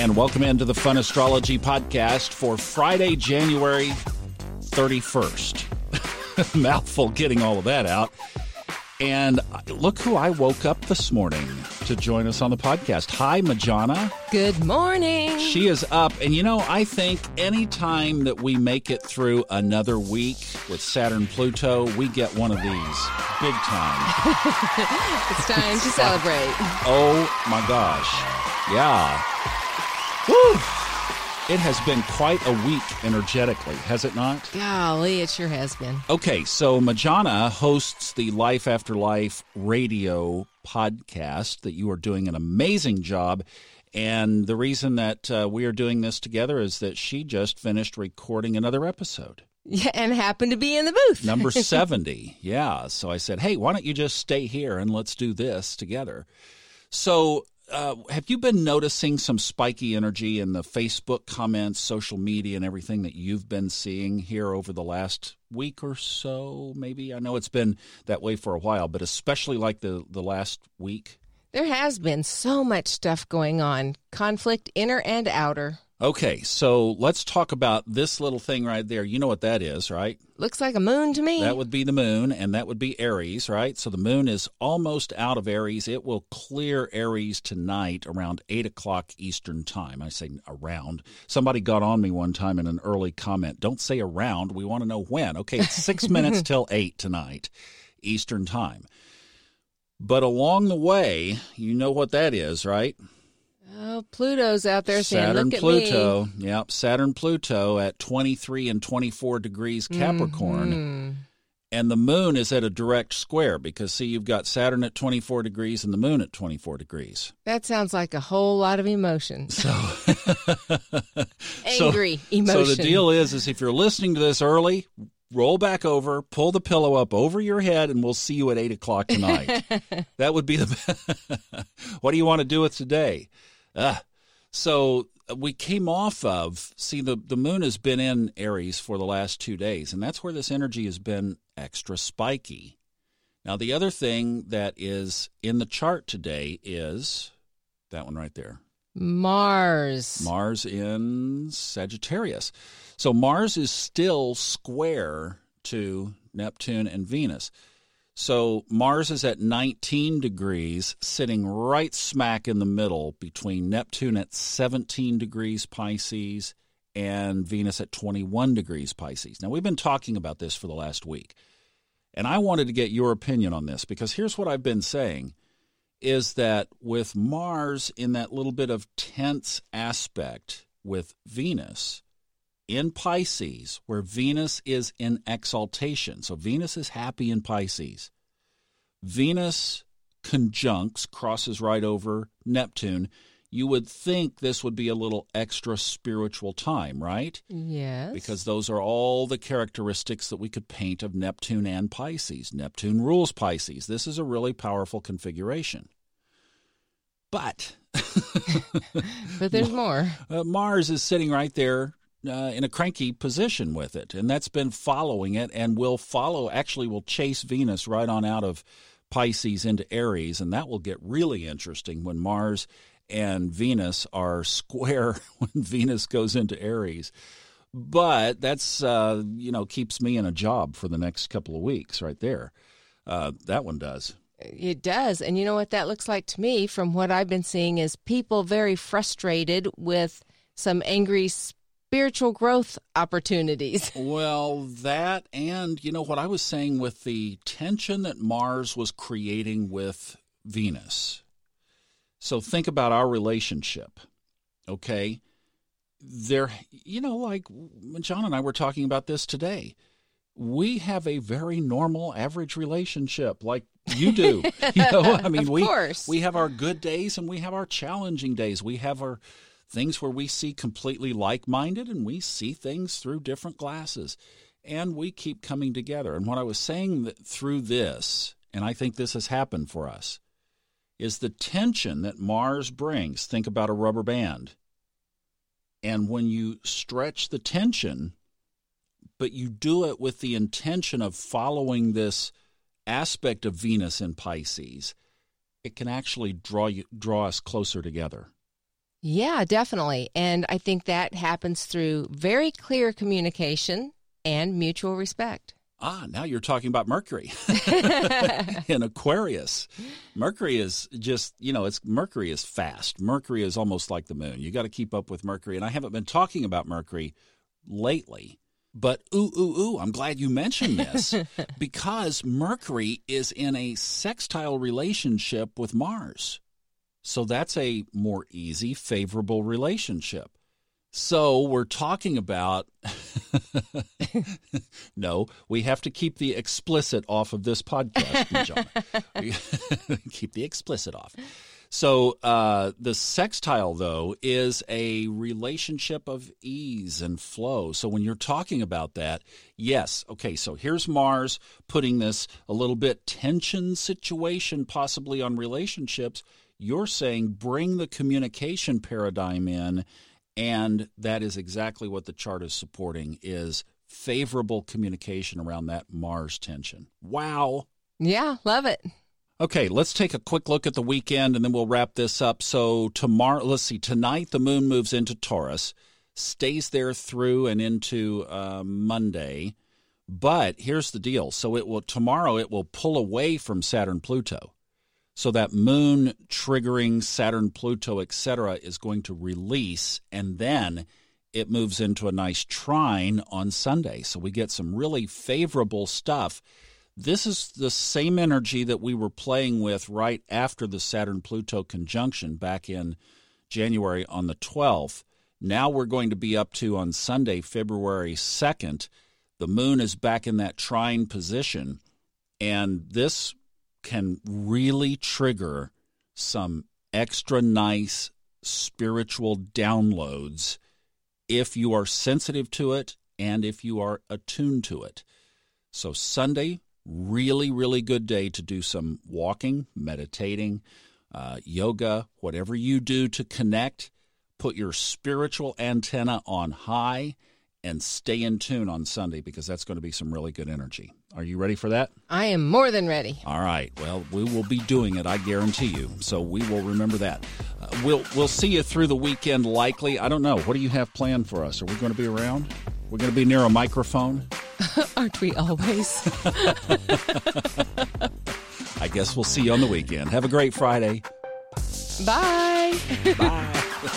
and welcome into the Fun Astrology Podcast for Friday, January 31st. Mouthful getting all of that out. And look who I woke up this morning to join us on the podcast. Hi, Majana. Good morning. She is up. And you know, I think anytime that we make it through another week with Saturn Pluto, we get one of these big time. it's time to celebrate. Oh my gosh. Yeah. It has been quite a week energetically, has it not? Golly, it sure has been. Okay, so Majana hosts the Life After Life radio podcast that you are doing an amazing job. And the reason that uh, we are doing this together is that she just finished recording another episode. Yeah, and happened to be in the booth. Number 70. Yeah. So I said, hey, why don't you just stay here and let's do this together? So uh, have you been noticing some spiky energy in the Facebook comments, social media, and everything that you've been seeing here over the last week or so? Maybe I know it's been that way for a while, but especially like the the last week. There has been so much stuff going on, conflict inner and outer. Okay, so let's talk about this little thing right there. You know what that is, right? Looks like a moon to me. That would be the moon, and that would be Aries, right? So the moon is almost out of Aries. It will clear Aries tonight around 8 o'clock Eastern Time. I say around. Somebody got on me one time in an early comment. Don't say around. We want to know when. Okay, it's six minutes till 8 tonight Eastern Time. But along the way, you know what that is, right? Oh, Pluto's out there saying, Saturn, "Look at Pluto. me." Yep, Saturn, Pluto at 23 and 24 degrees Capricorn. Mhm. And the moon is at a direct square because, see, you've got Saturn at 24 degrees and the moon at 24 degrees. That sounds like a whole lot of emotion. So, Angry so, emotion. So the deal is, is if you're listening to this early, roll back over, pull the pillow up over your head, and we'll see you at 8 o'clock tonight. that would be the. what do you want to do with today? Uh, so we came off of see the the moon has been in Aries for the last 2 days and that's where this energy has been extra spiky. Now the other thing that is in the chart today is that one right there. Mars. Mars in Sagittarius. So Mars is still square to Neptune and Venus. So Mars is at 19 degrees, sitting right smack in the middle between Neptune at 17 degrees Pisces and Venus at 21 degrees Pisces. Now, we've been talking about this for the last week, and I wanted to get your opinion on this because here's what I've been saying is that with Mars in that little bit of tense aspect with Venus, in Pisces, where Venus is in exaltation. So Venus is happy in Pisces. Venus conjuncts, crosses right over Neptune. You would think this would be a little extra spiritual time, right? Yes. Because those are all the characteristics that we could paint of Neptune and Pisces. Neptune rules Pisces. This is a really powerful configuration. But but there's more. uh, Mars is sitting right there uh, in a cranky position with it, and that's been following it, and will follow. Actually, will chase Venus right on out of Pisces into Aries, and that will get really interesting when Mars and Venus are square when Venus goes into Aries. But that's uh, you know keeps me in a job for the next couple of weeks, right there. Uh, that one does. It does. And you know what that looks like to me from what I've been seeing is people very frustrated with some angry spiritual growth opportunities. Well, that and you know what I was saying with the tension that Mars was creating with Venus. So think about our relationship. Okay? There you know like John and I were talking about this today. We have a very normal average relationship like you do. you know, I mean Of we course. we have our good days and we have our challenging days. We have our things where we see completely like minded and we see things through different glasses. And we keep coming together. And what I was saying through this, and I think this has happened for us, is the tension that Mars brings. Think about a rubber band. And when you stretch the tension, but you do it with the intention of following this aspect of Venus in Pisces, it can actually draw you, draw us closer together. Yeah, definitely. And I think that happens through very clear communication and mutual respect. Ah, now you're talking about Mercury in Aquarius. Mercury is just, you know, it's Mercury is fast. Mercury is almost like the moon. You got to keep up with Mercury. And I haven't been talking about Mercury lately. But ooh, ooh, ooh, I'm glad you mentioned this because Mercury is in a sextile relationship with Mars. So that's a more easy, favorable relationship. So we're talking about. no, we have to keep the explicit off of this podcast, keep the explicit off. So uh, the sextile, though, is a relationship of ease and flow. So when you're talking about that, yes, okay. So here's Mars putting this a little bit tension situation possibly on relationships. You're saying bring the communication paradigm in and that is exactly what the chart is supporting is favorable communication around that Mars tension. Wow. Yeah, love it. Okay, let's take a quick look at the weekend and then we'll wrap this up. So tomorrow, let's see, tonight the moon moves into Taurus, stays there through and into uh, Monday. But here's the deal. So it will tomorrow it will pull away from Saturn Pluto. So that moon triggering Saturn, Pluto, etc., is going to release, and then it moves into a nice trine on Sunday. So we get some really favorable stuff. This is the same energy that we were playing with right after the Saturn Pluto conjunction back in January on the 12th. Now we're going to be up to on Sunday, February 2nd. The moon is back in that trine position. And this can really trigger some extra nice spiritual downloads if you are sensitive to it and if you are attuned to it. So, Sunday, really, really good day to do some walking, meditating, uh, yoga, whatever you do to connect. Put your spiritual antenna on high and stay in tune on Sunday because that's going to be some really good energy. Are you ready for that? I am more than ready. All right. Well, we will be doing it, I guarantee you. So we will remember that. Uh, we'll we'll see you through the weekend likely. I don't know. What do you have planned for us? Are we going to be around? We're going to be near a microphone? Aren't we always? I guess we'll see you on the weekend. Have a great Friday. Bye. Bye.